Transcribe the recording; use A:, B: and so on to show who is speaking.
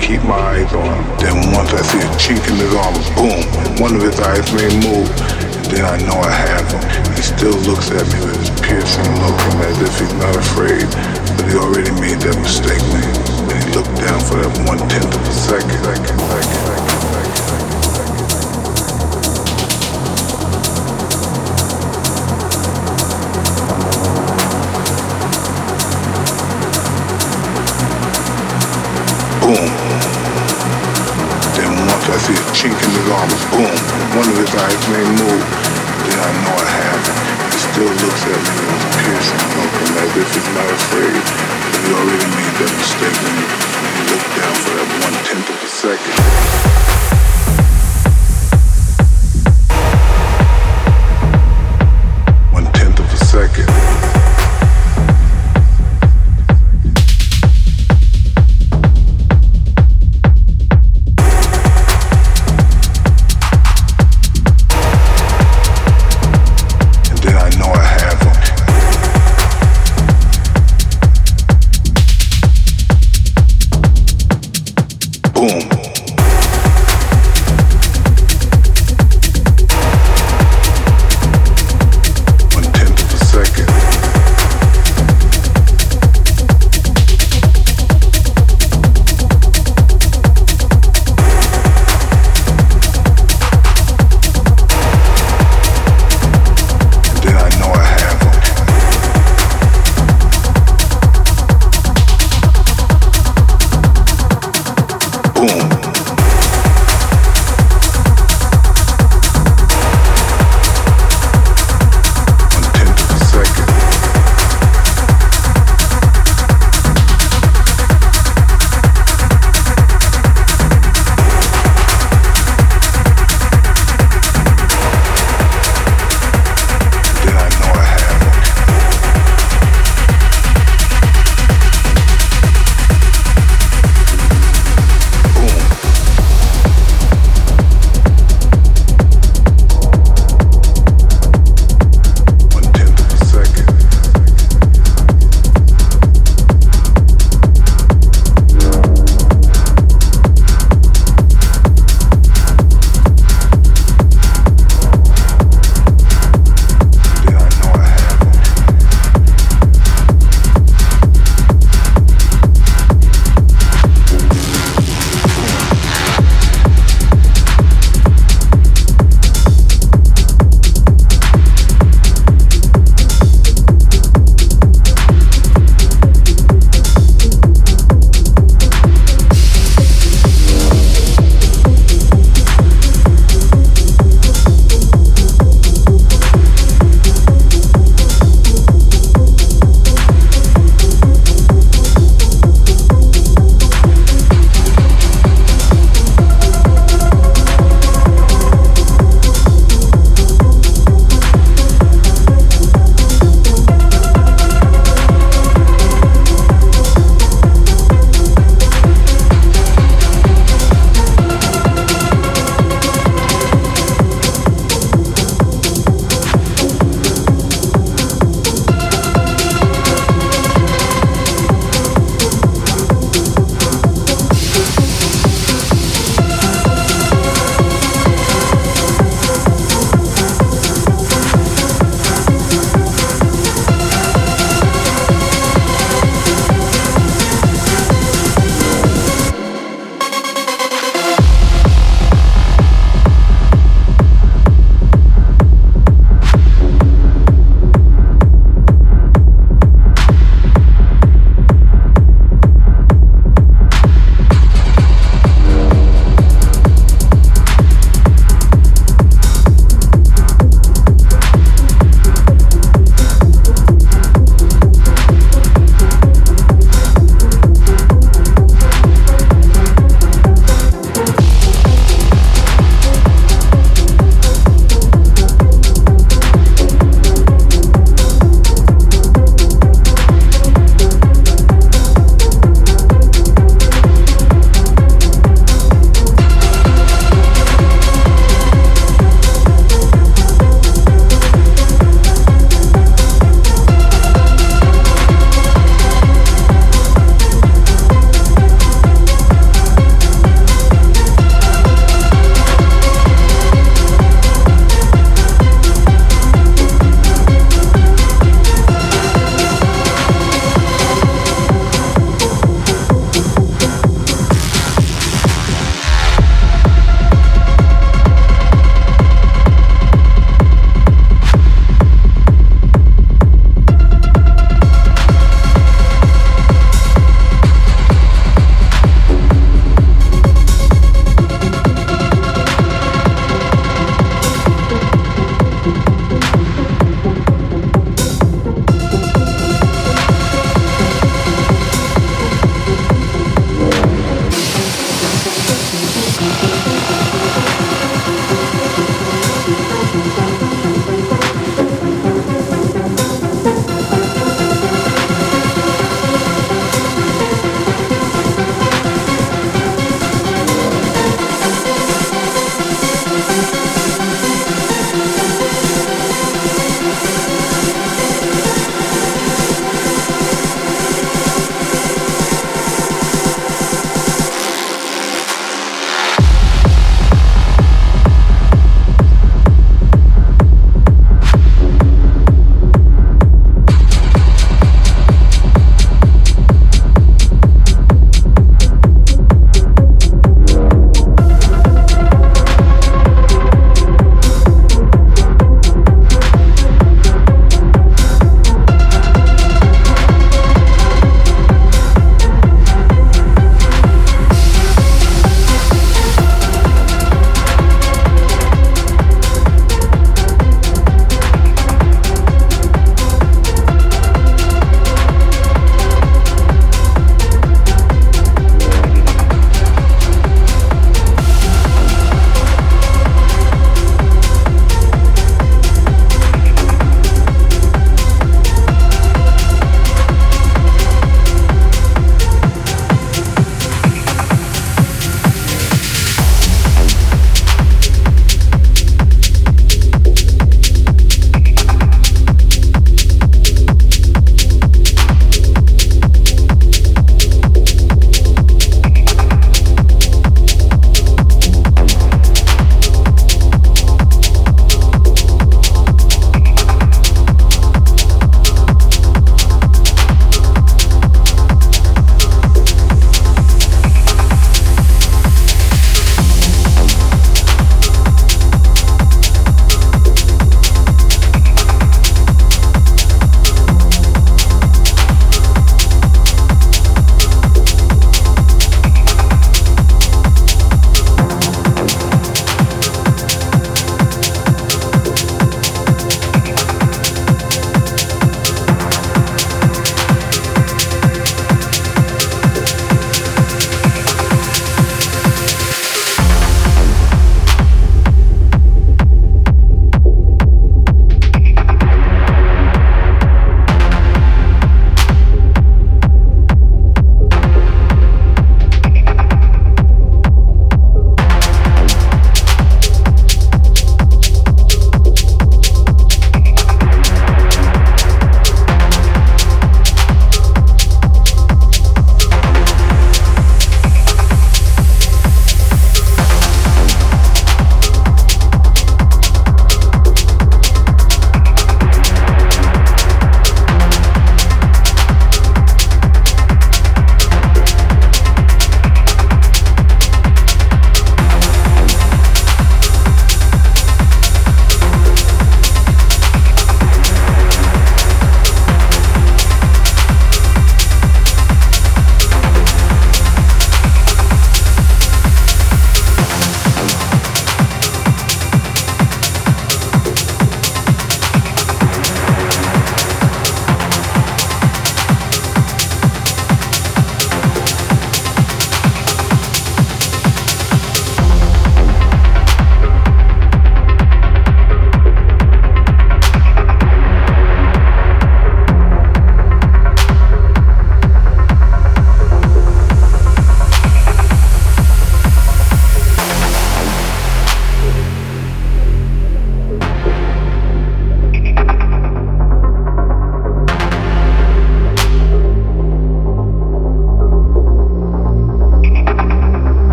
A: keep my eyes on him. Then once I see a chink in his armor, boom, one of his eyes may move. And then I know I have him. He still looks at me with his piercing look, and as if he's not afraid. But he already made that mistake man. when he looked down for that one tenth of a second. second, second, second. Armor, boom, one of his eyes may move. Then I know I have him. He still looks at me with his piercing look, and as if he's not afraid. But he already made that mistake when he, when he looked down for that one tenth of a second.